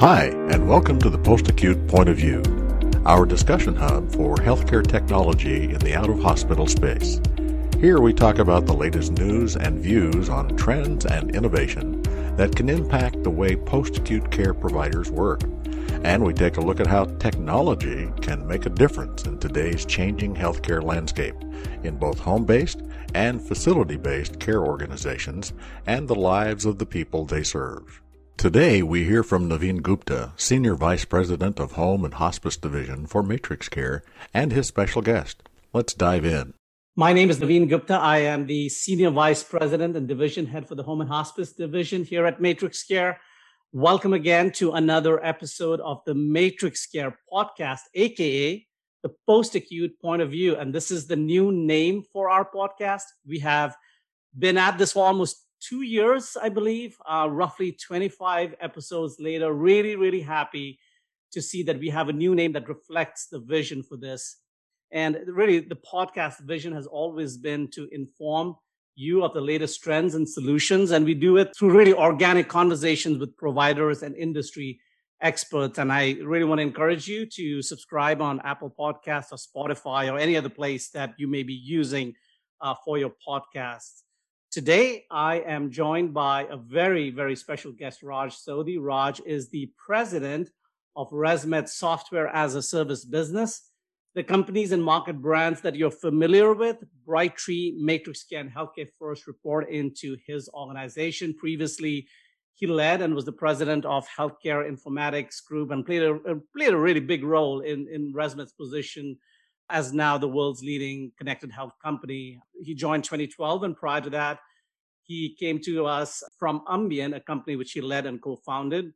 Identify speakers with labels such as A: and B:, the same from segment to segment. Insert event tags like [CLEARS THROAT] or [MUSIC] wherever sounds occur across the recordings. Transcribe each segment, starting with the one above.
A: Hi, and welcome to the Post Acute Point of View, our discussion hub for healthcare technology in the out of hospital space. Here we talk about the latest news and views on trends and innovation that can impact the way post acute care providers work. And we take a look at how technology can make a difference in today's changing healthcare landscape in both home based and facility based care organizations and the lives of the people they serve. Today, we hear from Navin Gupta, Senior Vice President of Home and Hospice Division for Matrix Care, and his special guest. Let's dive in.
B: My name is Navin Gupta. I am the Senior Vice President and Division Head for the Home and Hospice Division here at Matrix Care. Welcome again to another episode of the Matrix Care podcast, aka the post acute point of view. And this is the new name for our podcast. We have been at this for almost two years, I believe, uh, roughly 25 episodes later. Really, really happy to see that we have a new name that reflects the vision for this. And really, the podcast vision has always been to inform you of the latest trends and solutions. And we do it through really organic conversations with providers and industry experts. And I really want to encourage you to subscribe on Apple Podcasts or Spotify or any other place that you may be using uh, for your podcasts. Today, I am joined by a very, very special guest, Raj Sodhi. Raj is the president of ResMed Software as a Service business. The companies and market brands that you're familiar with, Brightree, MatrixCare, and Healthcare First report into his organization. Previously, he led and was the president of Healthcare Informatics Group and played a, uh, played a really big role in, in ResMed's position as now the world's leading connected health company. He joined 2012, and prior to that, he came to us from Umbian, a company which he led and co-founded.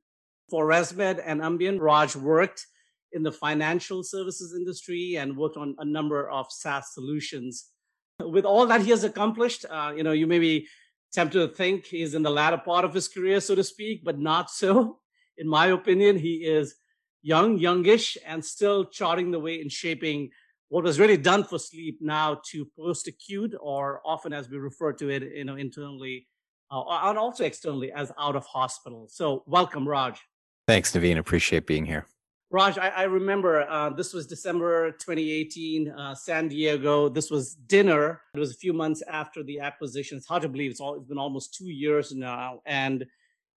B: For ResMed and Umbian, Raj worked in the financial services industry and worked on a number of SaaS solutions. With all that he has accomplished, uh, you know, you may be tempted to think he's in the latter part of his career, so to speak, but not so. In my opinion, he is young, youngish, and still charting the way in shaping what was really done for sleep now to post acute, or often as we refer to it, you know, internally uh, and also externally as out of hospital. So, welcome, Raj.
C: Thanks, Navin. Appreciate being here.
B: Raj, I, I remember uh, this was December 2018, uh, San Diego. This was dinner. It was a few months after the acquisition. It's hard to believe it's, all, it's been almost two years now. And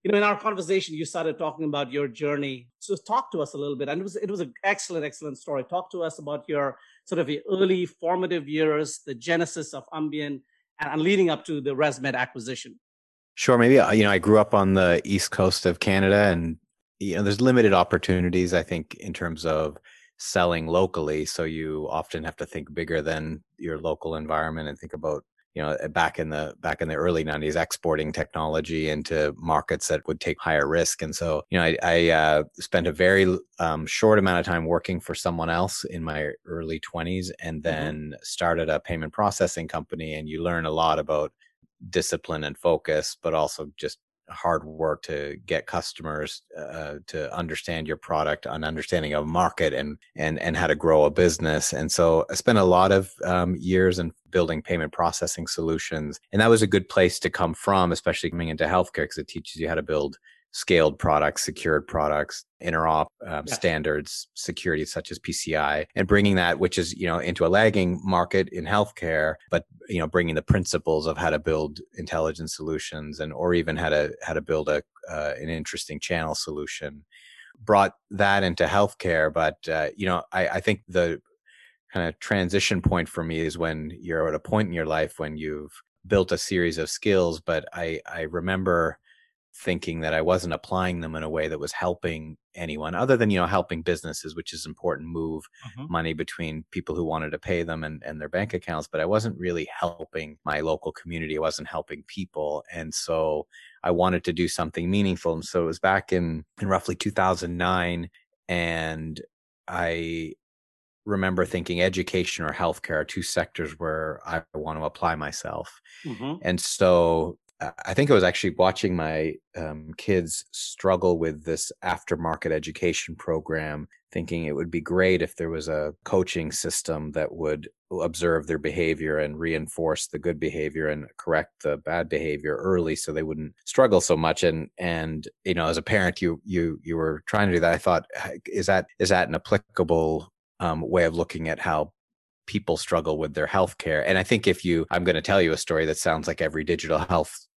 B: you know, in our conversation, you started talking about your journey. So talk to us a little bit. And it was it was an excellent, excellent story. Talk to us about your sort of the early formative years, the genesis of Umbian, and leading up to the ResMed acquisition.
C: Sure. Maybe uh, you know I grew up on the east coast of Canada, and you know there's limited opportunities. I think in terms of selling locally, so you often have to think bigger than your local environment and think about you know eh, back in the back in the early 90s exporting technology into markets that would take higher risk and so you know i, I uh, spent a very um, short amount of time working for someone else in my early 20s and mm-hmm. then mm-hmm. started a payment processing company and you learn a lot about discipline and focus but also just hard work to get customers uh, to understand your product, an understanding of market, and and and how to grow a business. And so I spent a lot of um, years in building payment processing solutions, and that was a good place to come from, especially coming into healthcare because it teaches you how to build scaled products, secured products, interop um, standards, security such as PCI, and bringing that, which is you know, into a lagging market in healthcare, but you know, bringing the principles of how to build intelligent solutions and or even how to how to build a uh, an interesting channel solution. Brought that into healthcare, but uh, you know, I, I think the kind of transition point for me is when you're at a point in your life when you've built a series of skills but i i remember thinking that I wasn't applying them in a way that was helping anyone other than, you know, helping businesses, which is important, move mm-hmm. money between people who wanted to pay them and, and their bank accounts. But I wasn't really helping my local community. I wasn't helping people. And so I wanted to do something meaningful. And so it was back in, in roughly 2009. And I remember thinking education or healthcare are two sectors where I want to apply myself. Mm-hmm. And so I think I was actually watching my um, kids struggle with this aftermarket education program, thinking it would be great if there was a coaching system that would observe their behavior and reinforce the good behavior and correct the bad behavior early so they wouldn't struggle so much and and you know as a parent you you you were trying to do that i thought is that is that an applicable um, way of looking at how people struggle with their health care. And I think if you, I'm going to tell you a story that sounds like every digital health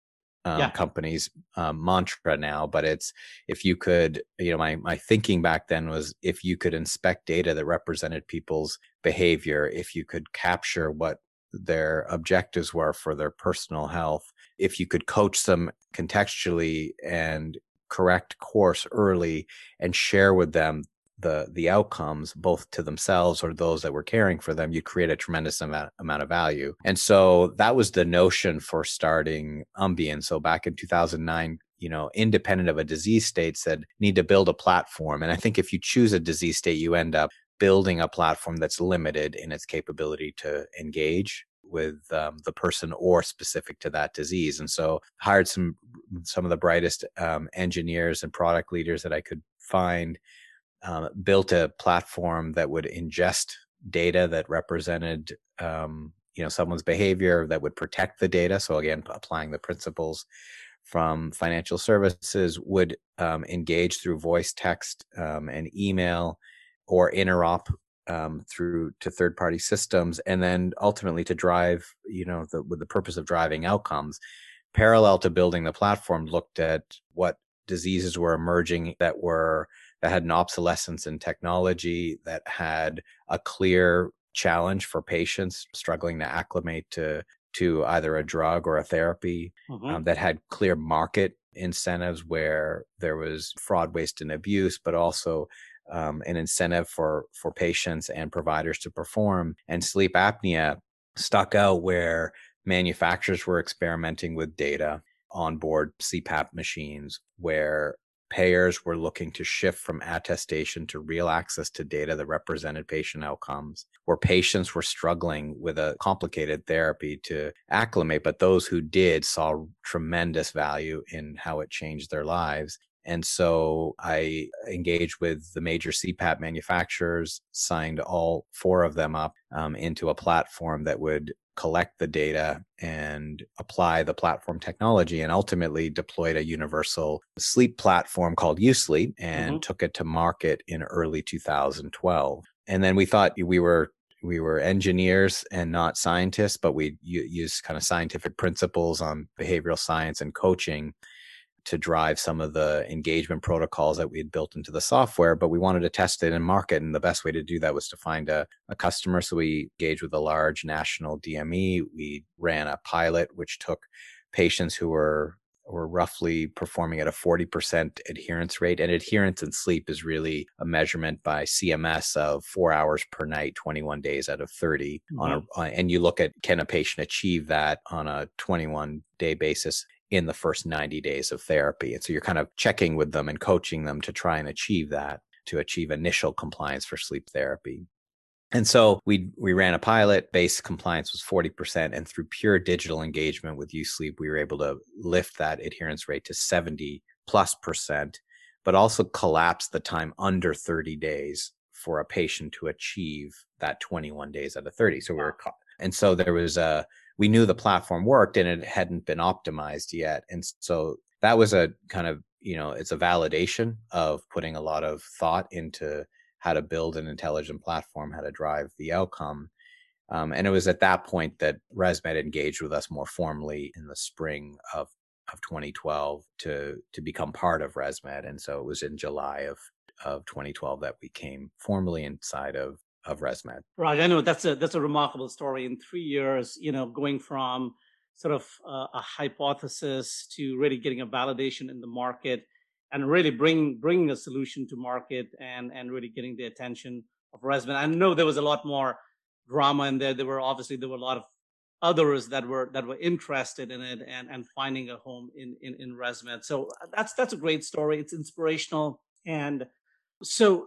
C: um, yeah. company's um, mantra now, but it's if you could, you know, my my thinking back then was if you could inspect data that represented people's behavior, if you could capture what their objectives were for their personal health, if you could coach them contextually and correct course early and share with them the the outcomes both to themselves or those that were caring for them you create a tremendous amount, amount of value. And so that was the notion for starting Umbian so back in 2009 you know independent of a disease state said need to build a platform. And i think if you choose a disease state you end up building a platform that's limited in its capability to engage with um, the person or specific to that disease. And so hired some some of the brightest um, engineers and product leaders that i could find um, built a platform that would ingest data that represented um, you know someone's behavior that would protect the data. So again applying the principles from financial services would um, engage through voice text um, and email or interop um, through to third party systems and then ultimately to drive you know the, with the purpose of driving outcomes. Parallel to building the platform looked at what diseases were emerging that were that had an obsolescence in technology, that had a clear challenge for patients struggling to acclimate to to either a drug or a therapy mm-hmm. um, that had clear market incentives where there was fraud, waste, and abuse, but also um, an incentive for for patients and providers to perform. And sleep apnea stuck out where manufacturers were experimenting with data on board CPAP machines, where payers were looking to shift from attestation to real access to data that represented patient outcomes, where patients were struggling with a complicated therapy to acclimate, but those who did saw tremendous value in how it changed their lives. And so I engaged with the major CPAP manufacturers, signed all four of them up um, into a platform that would collect the data and apply the platform technology and ultimately deployed a universal sleep platform called usleep and mm-hmm. took it to market in early 2012 and then we thought we were we were engineers and not scientists but we used kind of scientific principles on behavioral science and coaching to drive some of the engagement protocols that we had built into the software, but we wanted to test it and market. And the best way to do that was to find a, a customer. So we engaged with a large national DME. We ran a pilot, which took patients who were were roughly performing at a 40% adherence rate. And adherence in sleep is really a measurement by CMS of four hours per night, 21 days out of 30 mm-hmm. on a, and you look at can a patient achieve that on a 21 day basis in the first 90 days of therapy. And so you're kind of checking with them and coaching them to try and achieve that, to achieve initial compliance for sleep therapy. And so we we ran a pilot. Base compliance was 40%. And through pure digital engagement with USleep, we were able to lift that adherence rate to 70 plus percent, but also collapse the time under 30 days for a patient to achieve that 21 days out of 30. So we were, caught. and so there was a we knew the platform worked and it hadn't been optimized yet. And so that was a kind of, you know, it's a validation of putting a lot of thought into how to build an intelligent platform, how to drive the outcome. Um, and it was at that point that ResMed engaged with us more formally in the spring of of 2012 to to become part of ResMed. And so it was in July of of 2012 that we came formally inside of of ResMed.
B: Right. I know that's a that's a remarkable story. In three years, you know, going from sort of uh, a hypothesis to really getting a validation in the market and really bring bringing a solution to market and and really getting the attention of ResMed. I know there was a lot more drama in there. There were obviously there were a lot of others that were that were interested in it and and finding a home in in, in ResMed. So uh, that's that's a great story. It's inspirational and so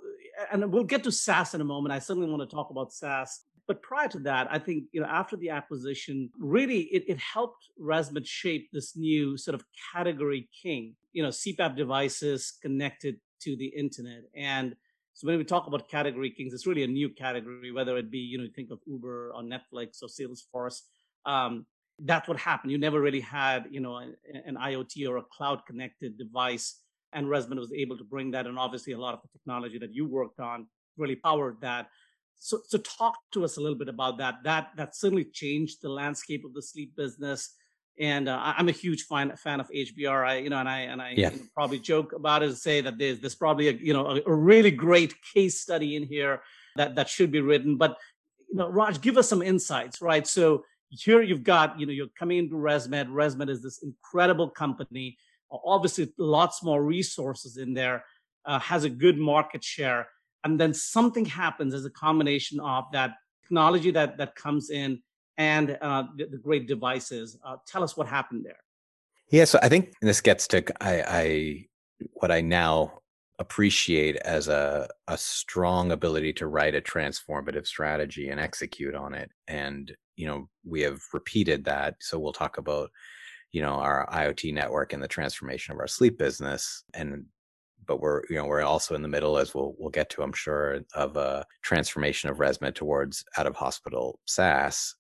B: and we'll get to SaaS in a moment. I certainly want to talk about SaaS. But prior to that, I think you know after the acquisition, really it, it helped ResMed shape this new sort of category king. You know, CPAP devices connected to the internet. And so when we talk about category kings, it's really a new category, whether it be, you know, you think of Uber or Netflix or Salesforce. Um, that's what happened. You never really had, you know, an, an IoT or a cloud connected device. And ResMed was able to bring that. And obviously a lot of the technology that you worked on really powered that so so talk to us a little bit about that that that certainly changed the landscape of the sleep business and uh, I'm a huge fan fan of HBR. I you know, and I and I yeah. you know, probably joke about it and say that there's there's probably a you know a, a, really great case study in here that that should be written. But you know, Raj, give us some insights, right? So here you've got you know you're coming into ResMed. ResMed is this incredible company, obviously lots more resources in there, uh, has a good market share and then something happens as a combination of that technology that that comes in and uh, the, the, great devices. Uh, tell us what happened there.
C: Yeah, so I think this gets to I, I what I now appreciate as a a strong ability to write a transformative strategy and execute on it. And you know, we have repeated that. So we'll talk about you know our IoT network and the transformation of our sleep business and but we're you know we're also in the middle as we'll we'll get to I'm sure of a transformation of ResMed towards out of hospital SaaS.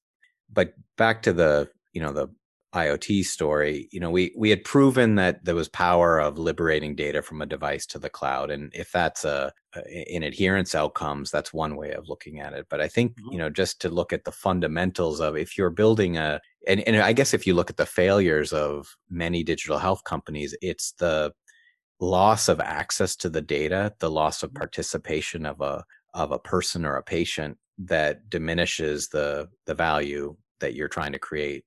C: But back to the you know the IoT story, you know, we we had proven that there was power of liberating data from a device to the cloud, and if that's a, a in adherence outcomes, that's one way of looking at it. But I think mm-hmm. you know, just to look at the fundamentals of if you're building a, and and I guess if you look at the failures of many digital health companies, it's the loss of access to the data, the loss of mm-hmm. participation of a of a person or a patient that diminishes the the value that you're trying to create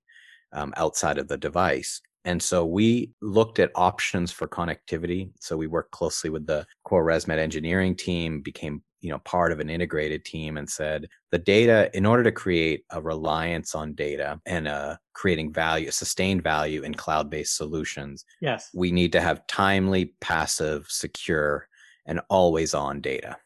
C: um, outside of the device. And so we looked at options for connectivity. So we worked closely with the core ResMed engineering team, became you know part of an integrated team and said the data in order to create a reliance on data and uh, creating value sustained value in cloud-based solutions
B: yes.
C: we need to have timely passive secure and always on data.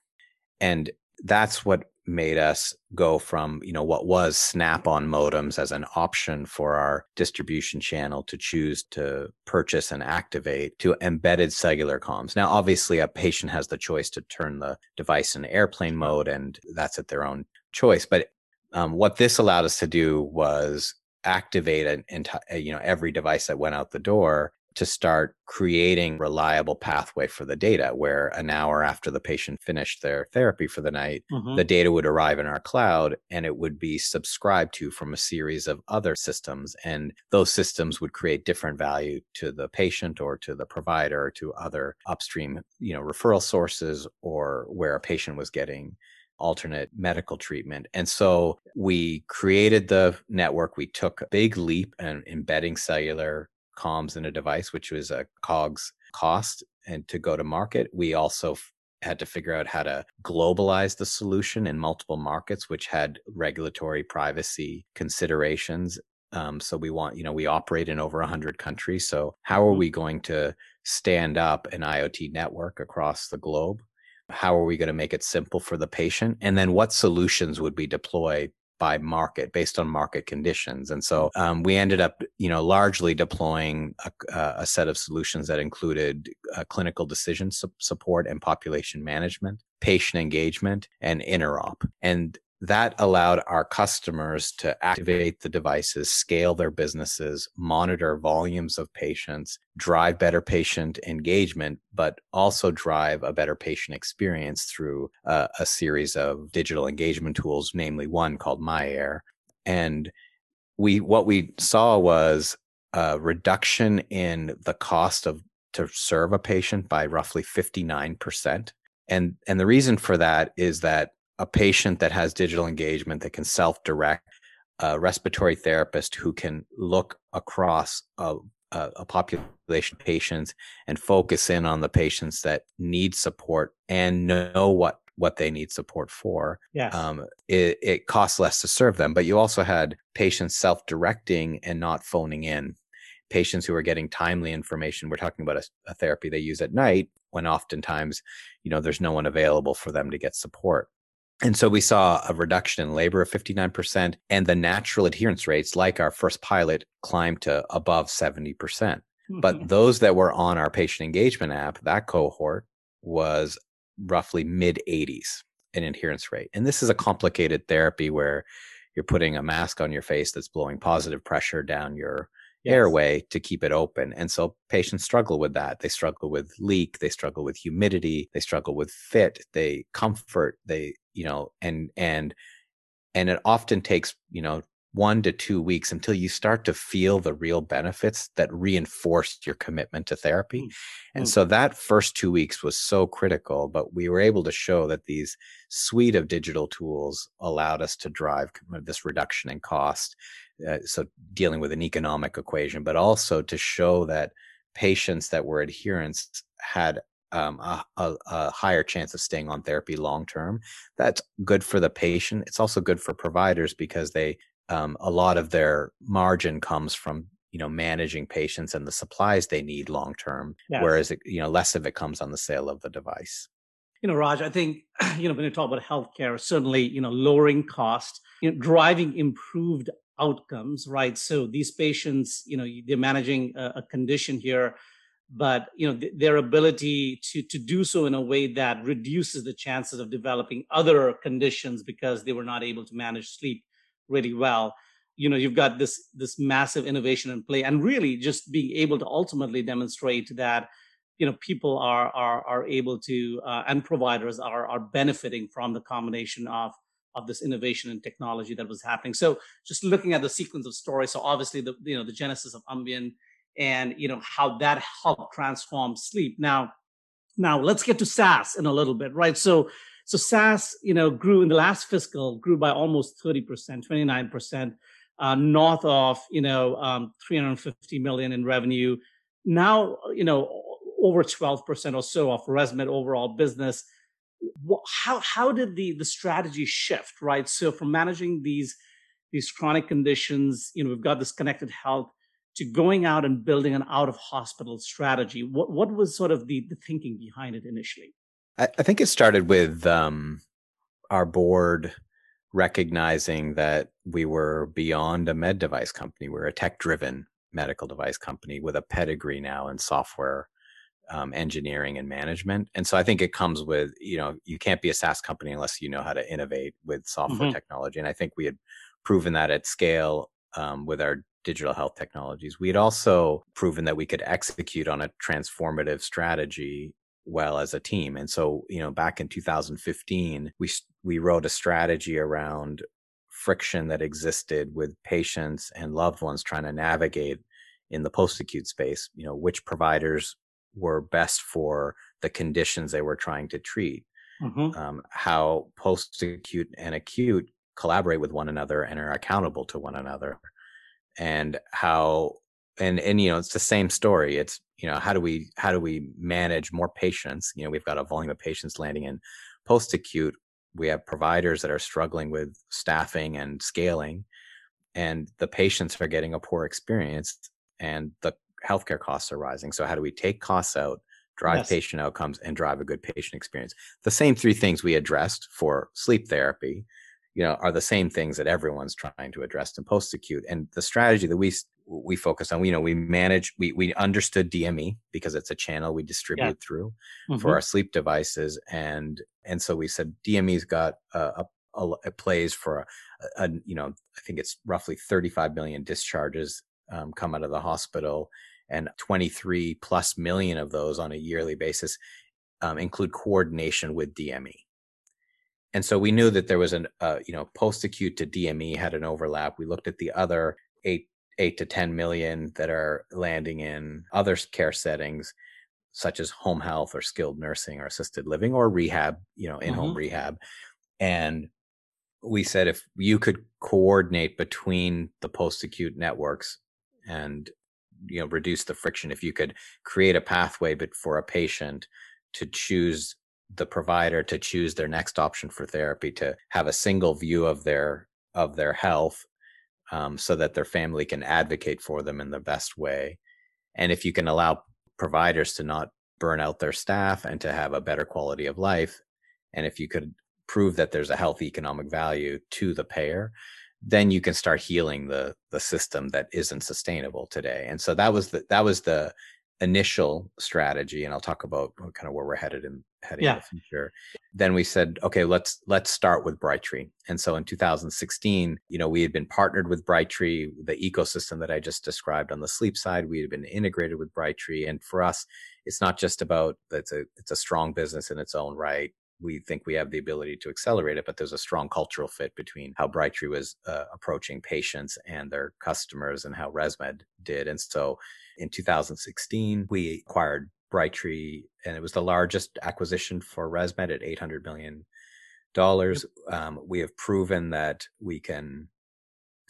C: And that's what made us go from you know what was snap-on modems as an option for our distribution channel to choose to purchase and activate to embedded cellular comms. Now obviously a patient has the choice to turn the device in airplane mode and that's at their own choice. But um, what this allowed us to do was activate an entire you know every device that went out the door to start creating reliable pathway for the data where an hour after the patient finished their therapy for the night mm-hmm. the data would arrive in our cloud and it would be subscribed to from a series of other systems and those systems would create different value to the patient or to the provider or to other upstream you know referral sources or where a patient was getting alternate medical treatment. And so we created the network. We took a big leap in embedding cellular comms in a device, which was a COGS cost. And to go to market, we also f- had to figure out how to globalize the solution in multiple markets, which had regulatory privacy considerations. Um, so we want, you know, we operate in over 100 countries. So how are mm-hmm. we going to stand up an IoT network across the globe? How are we going to make it simple for the patient? And then what solutions would we deploy by market based on market conditions. And so um, we ended up, you know, largely deploying a, a set of solutions that included uh, clinical decision su- support and population management, patient engagement, and interop. And that allowed our customers to activate the devices, scale their businesses, monitor volumes of patients, drive better patient engagement, but also drive a better patient experience through a series of digital engagement tools, namely one called myAir. And we what we saw was a reduction in the cost of to serve a patient by roughly 59%. And and the reason for that is that a patient that has digital engagement that can self direct, a respiratory therapist who can look across a, a, a, population of patients and focus in on the patients that need support and know what what they need support for.
B: Yes. Um,
C: it, it costs less to serve them, but you also had patients self directing and not phoning in. Patients who are getting timely information. We're talking about a, a therapy they use at night when oftentimes, you know, there's no one available for them to get support And so we saw a reduction in labor of 59%, and the natural adherence rates, like our first pilot, climbed to above 70%. percent But mm-hmm. those that were on our patient engagement app, that cohort was roughly mid 80s in adherence rate. And this is a complicated therapy where you're putting a mask on your face that's blowing positive pressure down your yes. airway to keep it open. And so patients struggle with that. They struggle with leak, they struggle with humidity, they struggle with fit, they comfort, they, you know, and and and it often takes, you know, one to two weeks until you start to feel the real benefits that reinforce your commitment to therapy. Mm. And mm. so that first two weeks was so critical, but we were able to show that these suite of digital tools allowed us to drive this reduction in cost. Uh, so dealing with an economic equation, but also to show that patients that were adherents had um, a, a, a, higher chance of staying on therapy long term. That's good for the patient. It's also good for providers because they um, a lot of their margin comes from you know managing patients and the supplies they need long term yes. whereas it, you know less of it comes on the sale of the device
B: you know raj i think [CLEARS THROAT] you know when you talk about healthcare certainly you know lowering cost you know driving improved outcomes right so these patients you know they're managing a, a condition here but you know th- their ability to to do so in a way that reduces the chances of developing other conditions because they were not able to manage sleep really well. You know you've got this this massive innovation in play and really just being able to ultimately demonstrate that you know people are are are able to uh, and providers are are benefiting from the combination of of this innovation and technology that was happening. So just looking at the sequence of stories so obviously the you know the genesis of Umbian and you know how that helped transform sleep now now let's get to SaaS in a little bit right so so SaaS, you know, grew in the last fiscal, grew by almost 30%, 29%, uh, north of, you know, um, 350 million in revenue. Now, you know, over 12% or so of ResMed overall business. How, how did the, the strategy shift, right? So from managing these, these chronic conditions, you know, we've got this connected health to going out and building an out of hospital strategy. What, what was sort of the, the thinking behind it initially?
C: I, I think it started with um, our board recognizing that we were beyond a med device company. We're a tech driven medical device company with a pedigree now in software um, engineering and management. And so I think it comes with, you know, you can't be a SaaS company unless you know how to innovate with software mm-hmm. technology. And I think we had proven that at scale um, with our digital health technologies. We had also proven that we could execute on a transformative strategy well as a team. And so, you know, back in 2015, we we wrote a strategy around friction that existed with patients and loved ones trying to navigate in the post-acute space, you know, which providers were best for the conditions they were trying to treat. Mm-hmm. Um, how post-acute and acute collaborate with one another and are accountable to one another and how and and you know it's the same story. It's you know how do we how do we manage more patients? You know we've got a volume of patients landing in post acute we have providers that are struggling with staffing and scaling and the patients are getting a poor experience and the healthcare costs are rising. So how do we take costs out drive yes. patient outcomes and drive a good patient experience? The same three things we addressed for sleep therapy you know are the same things that everyone's trying to address in post acute and the strategy that we we focus on. We, you know, we manage, we, we understood DME because it's a channel we distribute yeah. through mm-hmm. for our sleep devices. And, and so we said DME's got a, a, a plays for a, a, you know, I think it's roughly 35 million discharges um, come out of the hospital and 23 plus million of those on a yearly basis um, include coordination with DME. And so we knew that there was an, uh, you know, post acute to DME had an overlap. We looked at the other eight eight to 10 million that are landing in other care settings, such as home health or skilled nursing or assisted living or rehab, you know, in home mm-hmm. rehab. And we said if you could coordinate between the post acute networks and you know reduce the friction if you could create a pathway but for a patient to choose the provider to choose their next option for therapy to have a single view of their of their health um, so that their family can advocate for them in the best way. And if you can allow providers to not burn out their staff and to have a better quality of life, and if you could prove that there's a health economic value to the payer, then you can start healing the the system that isn't sustainable today. And so that was the that was the initial strategy and i'll talk about kind of where we're headed in heading yeah. in the future then we said okay let's let's start with brightree and so in 2016 you know we had been partnered with brightree the ecosystem that i just described on the sleep side we had been integrated with brightree and for us it's not just about it's a it's a strong business in its own right we think we have the ability to accelerate it, but there's a strong cultural fit between how Brightree was uh, approaching patients and their customers and how ResMed did. And so in 2016, we acquired Brightree, and it was the largest acquisition for ResMed at 800 million dollars. Um, we have proven that we can,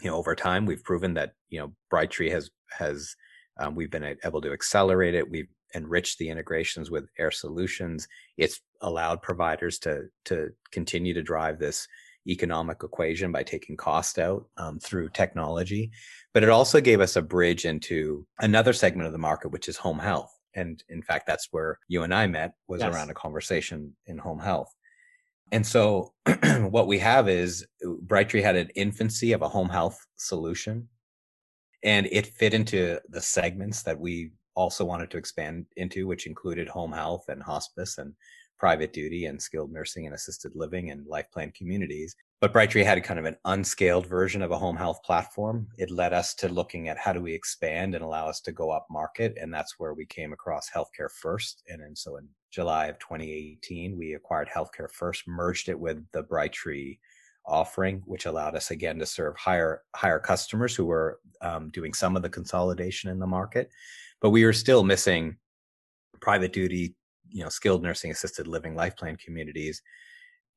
C: you know, over time, we've proven that you know Brightree has has um, we've been able to accelerate it. We've enriched the integrations with Air Solutions. It's allowed providers to to continue to drive this economic equation by taking cost out um, through technology. But it also gave us a bridge into another segment of the market, which is home health. And in fact, that's where you and I met was yes. around a conversation in home health. And so [CLEARS THROAT] what we have is Brightree had an infancy of a home health solution and it fit into the segments that we also wanted to expand into, which included home health and hospice and private duty and skilled nursing and assisted living and life plan communities. But Brightree had kind of an unscaled version of a home health platform. It led us to looking at how do we expand and allow us to go up market. And that's where we came across Healthcare First. And, and so in July of 2018, we acquired Healthcare First, merged it with the Brightree offering, which allowed us again to serve higher higher customers who were um, doing some of the consolidation in the market, but we were still missing private duty you know skilled nursing assisted living life plan communities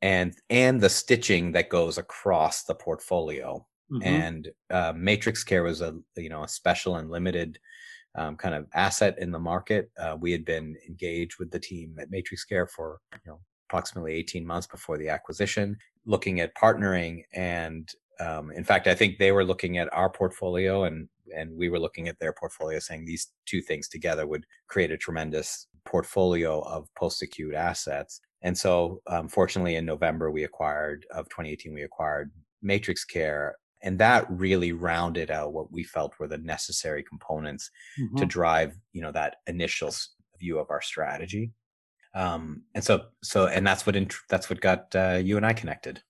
C: and and the stitching that goes across the portfolio mm-hmm. and uh, MatrixCare was a you know a special and limited um, kind of asset in the market uh, we had been engaged with the team at matrix care for you know approximately 18 months before the acquisition looking at partnering and um, in fact i think they were looking at our portfolio and and we were looking at their portfolio saying these two things together would create a tremendous portfolio of post-acute assets. And so, um, fortunately, in November we acquired of 2018, we acquired Matrix Care, and that really rounded out what we felt were the necessary components mm-hmm. to drive, you know, that initial view of our strategy. Um, and so, so, and that's what int- that's what got uh, you and I connected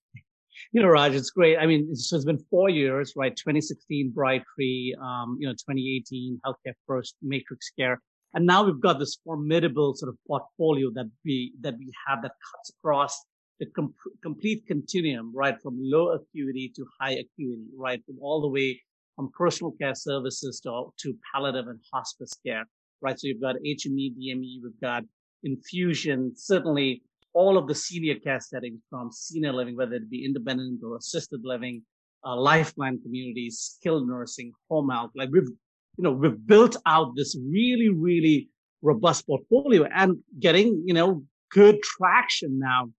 B: you know, Raj, it's great. I mean, it's, it's been four years, right? 2016, Brightree, um, you know, 2018, Healthcare First, Matrix Care. And now we've got this formidable sort of portfolio that we, that we have that cuts across the com- complete continuum, right? From low acuity to high acuity, right? From all the way from personal care services to, to palliative and hospice care, right? So you've got HME, DME, we've got infusion, certainly all of the senior care settings from senior living, whether it be independent or assisted living, uh, lifeline communities, skilled nursing, home health. Like we've, you know, we've built out this really, really robust portfolio and getting, you know, good traction now.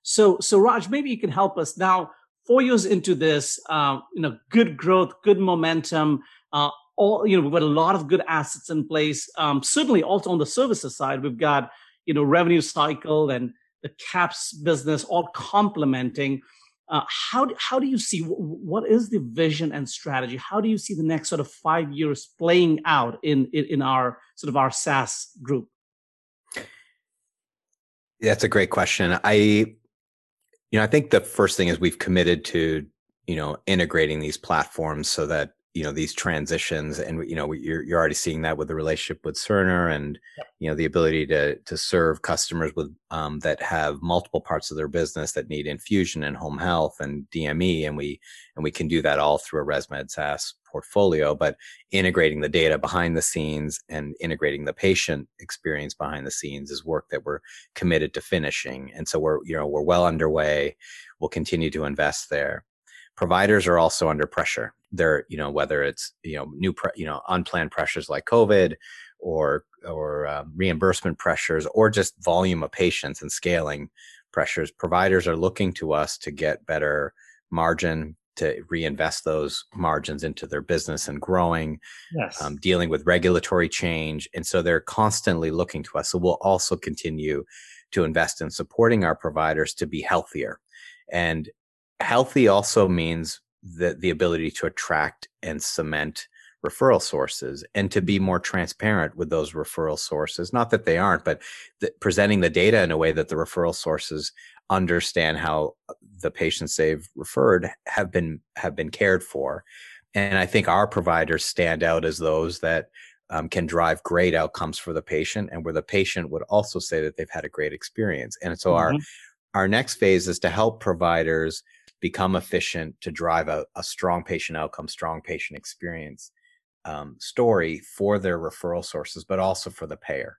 B: So, so Raj, maybe you can help us now. Four years into this, uh, you know, good growth, good momentum. Uh, all you know, we've got a lot of good assets in place. Um, certainly, also on the services side, we've got you know revenue cycle and the CAHPS business all complementing uh, how, how do you see what is the vision and strategy? How do you see the next sort of five years playing out in in, in our sort of our saas group?
C: That's a great question. I you know i think the first thing is we've committed to you know integrating these platforms so that you know these transitions and you know you're, you're already seeing that with the relationship with cerner and you know the ability to to serve customers with um, that have multiple parts of their business that need infusion and home health and dme and we and we can do that all through a resmed saas portfolio but integrating the data behind the scenes and integrating the patient experience behind the scenes is work that we're committed to finishing and so we're you know we're well underway. We'll continue to invest there providers are also under pressure. They're, you know, whether it's, you know, new, pre- you know, unplanned pressures like COVID or, or um, reimbursement pressures or just volume of patients and scaling pressures, providers are looking to us to get better margin, to reinvest those margins into their business and growing,
B: yes.
C: um, dealing with regulatory change. And so they're constantly looking to us. So we'll also continue to invest in supporting our providers to be healthier. And healthy also means that the ability to attract and cement referral sources and to be more transparent with those referral sources. Not that they aren't, but presenting the data in a way that the referral sources understand how the patients they've referred have been have been cared for. And I think our providers stand out as those that um, can drive great outcomes for the patient, and where the patient would also say that they've had a great experience. And so mm-hmm. our our next phase is to help providers become efficient to drive a, a strong patient outcome, strong patient experience um, story for their referral sources, but also for the payer.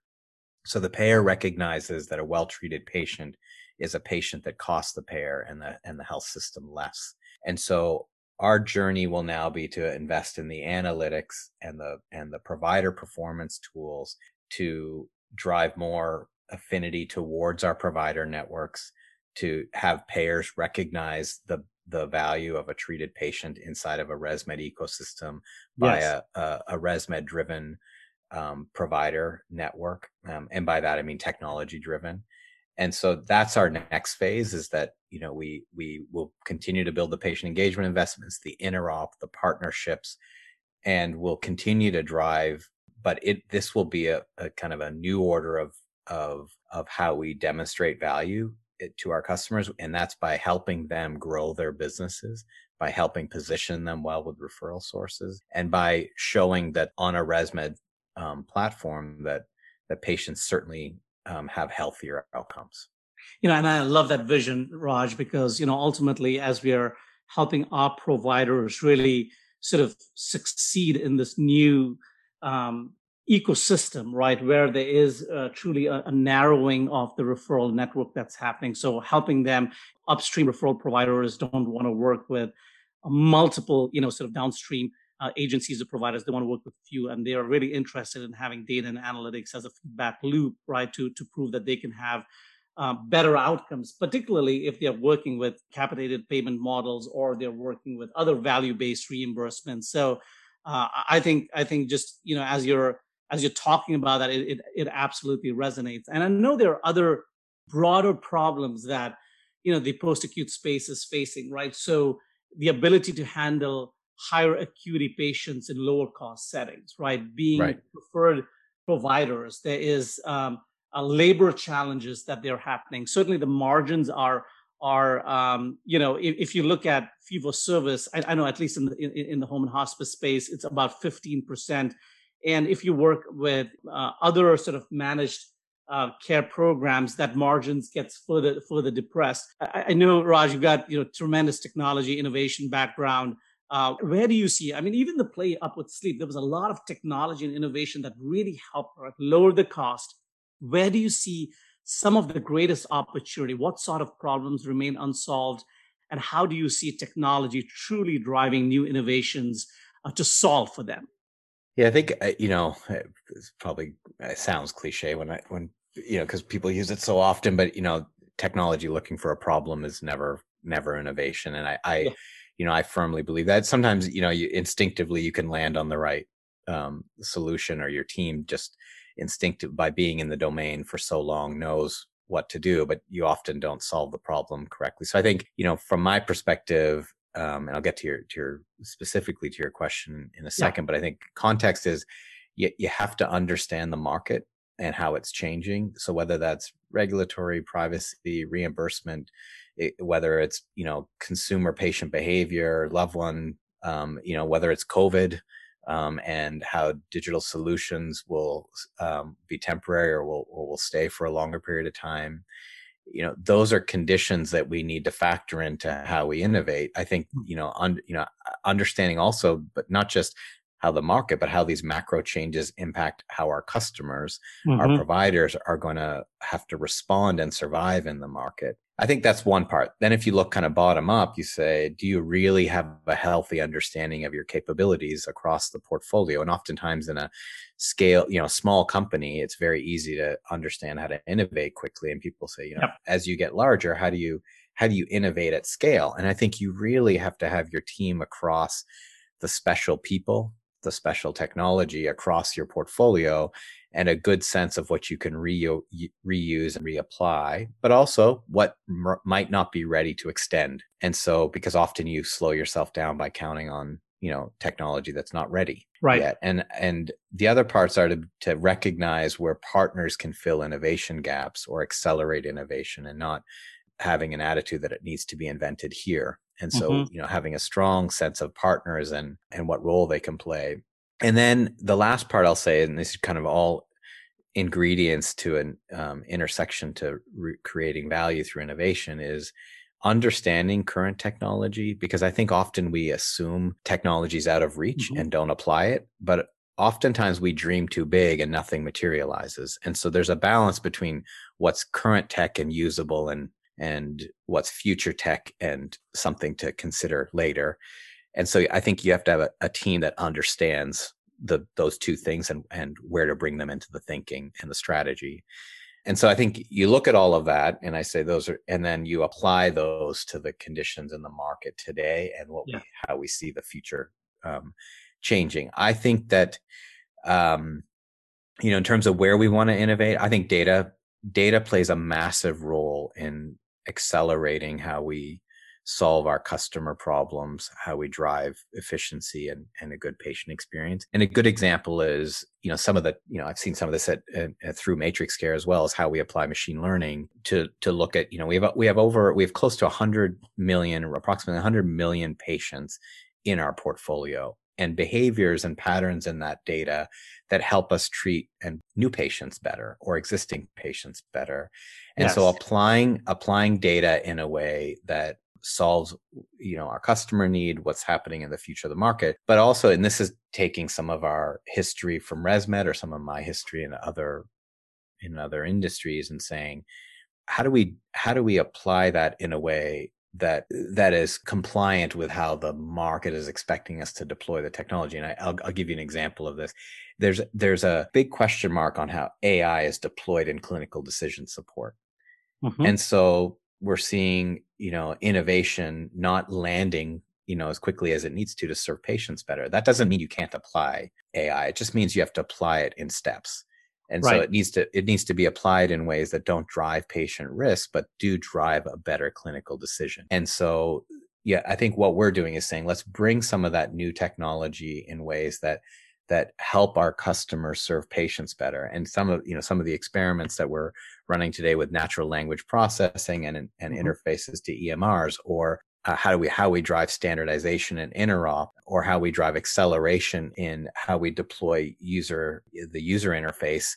C: So the payer recognizes that a well treated patient is a patient that costs the payer and the and the health system less. And so our journey will now be to invest in the analytics and the and the provider performance tools to drive more affinity towards our provider networks to have payers recognize the the value of a treated patient inside of a ResMed ecosystem by yes. a, a, a ResMed driven um, provider network. Um, and by that, I mean technology driven. And so that's our next phase is that, you know, we, we will continue to build the patient engagement investments, the interop, the partnerships, and we'll continue to drive, but it, this will be a, a kind of a new order of, of, of how we demonstrate value to our customers and that's by helping them grow their businesses by helping position them well with referral sources and by showing that on a resmed um, platform that that patients certainly um, have healthier outcomes.
B: You know and i love that vision raj because you know ultimately as we are helping our providers really sort of succeed in this new um, ecosystem, right, where there is uh, truly a, a, narrowing of the referral network that's happening. So helping them upstream referral providers don't want to work with multiple, you know, sort of downstream uh, agencies or providers. They want to work with a few, and they are really interested in having data and analytics as a feedback loop, right, to to prove that they can have. Uh, better outcomes, particularly if they're working with capitated payment models or they're working with other value-based reimbursements. So, uh, I think I think just you know as you're as you're talking about that, it, it, it absolutely resonates. And I know there are other broader problems that you know the post-acute space is facing, right? So the ability to handle higher acuity patients in lower cost settings, right? Being right. preferred providers, there is um, labor challenges that they're happening. Certainly, the margins are are um, you know if, if, you look at fee for service, I, I, know at least in the in, in the home and hospice space, it's about fifteen percent and if you work with uh, other sort of managed uh, care programs, that margins gets further further depressed. I, I, know, Raj, you've got you know tremendous technology innovation background. Uh, where do you see? I mean, even the play up with sleep, there was a lot of technology and innovation that really helped right, lower the cost. Where do you see some of the greatest opportunity? What sort of problems remain unsolved? And how do you see technology truly driving new innovations uh, to solve for them?
C: Yeah, I think uh, you know it's probably it sounds cliche when I when you know because people use it so often, but you know technology looking for a problem is never never innovation, and I, I yeah. you know I firmly believe that. Sometimes you know you instinctively you can land on the right um, solution, or your team just instinctive by being in the domain for so long knows what to do, but you often don't solve the problem correctly. So I think you know from my perspective, um, and I'll get to your to your specifically to your question in a second. Yeah. But I think context is you, you have to understand the market and how it's changing. So whether that's regulatory, privacy, reimbursement, it, whether it's you know consumer patient behavior, loved one, um, you know whether it's COVID. Um, and how digital solutions will um, be temporary or will, or will stay for a longer period of time you know those are conditions that we need to factor into how we innovate i think hmm. you know un, you know understanding also but not just how the market, but how these macro changes impact how our customers, mm-hmm. our providers are going to have to respond and survive in the market. I think that's one part. Then if you look kind of bottom up, you say, do you really have a healthy understanding of your capabilities across the portfolio? And oftentimes in a scale, you know, small company, it's very easy to understand how to innovate quickly. And people say, you know, yep. as you get larger, how do you how do you innovate at scale? And I think you really have to have your team across the special people the special technology across your portfolio and a good sense of what you can re- reuse and reapply, but also what m- might not be ready to extend. And so, because often you slow yourself down by counting on you know technology that's not ready
B: right
C: yet. and and the other parts are to, to recognize where partners can fill innovation gaps or accelerate innovation and not having an attitude that it needs to be invented here and so mm-hmm. you know having a strong sense of partners and and what role they can play and then the last part i'll say and this is kind of all ingredients to an um, intersection to re- creating value through innovation is understanding current technology because i think often we assume technology is out of reach mm-hmm. and don't apply it but oftentimes we dream too big and nothing materializes and so there's a balance between what's current tech and usable and and what's future tech and something to consider later. And so I think you have to have a, a team that understands the those two things and and where to bring them into the thinking and the strategy. And so I think you look at all of that and I say those are and then you apply those to the conditions in the market today and what yeah. we how we see the future um, changing. I think that um, you know in terms of where we want to innovate, I think data data plays a massive role in accelerating how we solve our customer problems, how we drive efficiency and, and a good patient experience. And a good example is, you know, some of the, you know, I've seen some of this at, at, at through MatrixCare as well as how we apply machine learning to to look at, you know, we have we have over we have close to 100 million, approximately 100 million patients in our portfolio and behaviors and patterns in that data that help us treat and new patients better or existing patients better and yes. so applying applying data in a way that solves you know our customer need what's happening in the future of the market but also and this is taking some of our history from resmed or some of my history in other in other industries and saying how do we how do we apply that in a way that that is compliant with how the market is expecting us to deploy the technology. And I, will I'll give you an example of this. There's there's a big question mark on how AI is deployed in clinical decision support, mm-hmm. and so we're seeing you know innovation not landing you know as quickly as it needs to to serve patients better. That doesn't mean you can't apply AI. It just means you have to apply it in steps and right. so it needs to it needs to be applied in ways that don't drive patient risk but do drive a better clinical decision and so yeah i think what we're doing is saying let's bring some of that new technology in ways that that help our customers serve patients better and some of you know some of the experiments that we're running today with natural language processing and and mm-hmm. interfaces to emrs or uh, how do we how we drive standardization and interop or how we drive acceleration in how we deploy user the user interface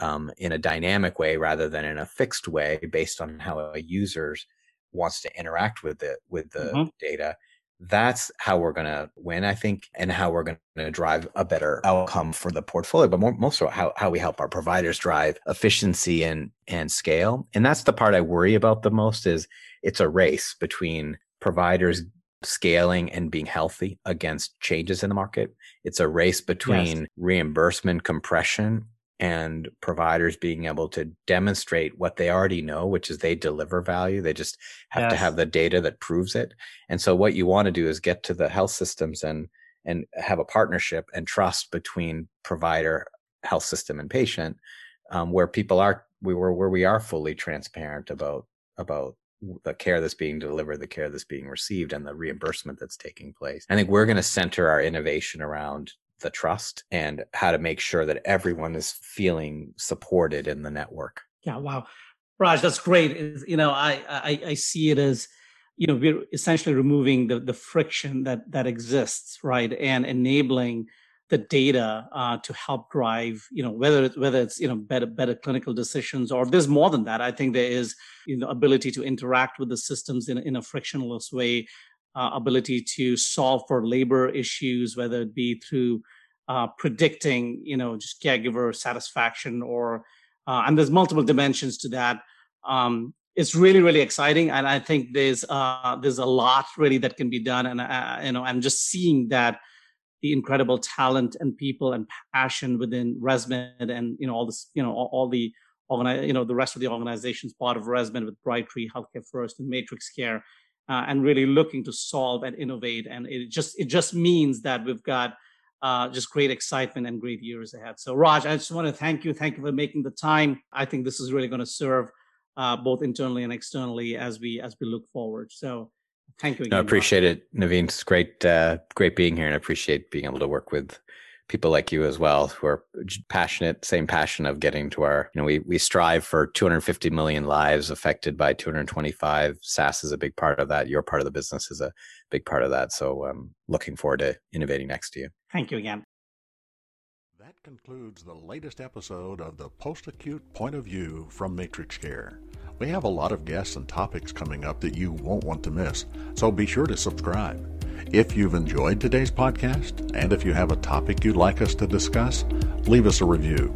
C: um, in a dynamic way rather than in a fixed way based on how a user wants to interact with the with the mm-hmm. data that's how we're going to win i think and how we're going to drive a better outcome for the portfolio but more, most of how, how we help our providers drive efficiency and and scale and that's the part i worry about the most is it's a race between providers scaling and being healthy against changes in the market. It's a race between yes. reimbursement compression and providers being able to demonstrate what they already know, which is they deliver value. They just have yes. to have the data that proves it. And so what you want to do is get to the health systems and and have a partnership and trust between provider, health system, and patient, um, where people are we were where we are fully transparent about about the care that's being delivered, the care that's being received, and the reimbursement that's taking place. I think we're going to center our innovation around the trust and how to make sure that everyone is feeling supported in the network.
B: Yeah, wow, Raj, that's great. You know, I I, I see it as you know we're essentially removing the the friction that that exists, right, and enabling the data uh, to help drive you know whether it's whether it's you know better better clinical decisions or there's more than that i think there is you know ability to interact with the systems in, in a frictionless way uh, ability to solve for labor issues whether it be through uh, predicting, you know, just caregiver satisfaction or, uh, and there's multiple dimensions to that. Um, it's really, really exciting. And I think there's, uh, there's a lot really that can be done. And, uh, you know, I'm just seeing that the incredible talent and people and passion within ResMed and, you know, all this, you know, all, all the, organi- you know, the rest of the organizations part of ResMed with Brightree, Healthcare First and Matrix Care, uh, and really looking to solve and innovate. And it just, it just means that we've got, uh, just great excitement and great years ahead. So, Raj, I just want to thank you. Thank you for making the time. I think this is really going to serve uh, both internally and externally as we as we look forward. So, thank you. Again,
C: no, I appreciate Raj. it, Navin. It's great, uh, great being here, and I appreciate being able to work with people like you as well who are passionate same passion of getting to our you know we we strive for 250 million lives affected by 225 SaaS is a big part of that. Your part of the business is a big part of that. So i'm um, looking forward to innovating next to you.
B: Thank you again.
A: That concludes the latest episode of the post acute point of view from matrix care. We have a lot of guests and topics coming up that you won't want to miss so be sure to subscribe if you've enjoyed today's podcast, and if you have a topic you'd like us to discuss, leave us a review.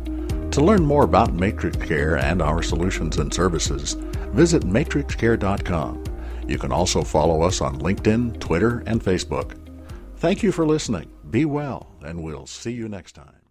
A: To learn more about Matrix Care and our solutions and services, visit matrixcare.com. You can also follow us on LinkedIn, Twitter, and Facebook. Thank you for listening. Be well, and we'll see you next time.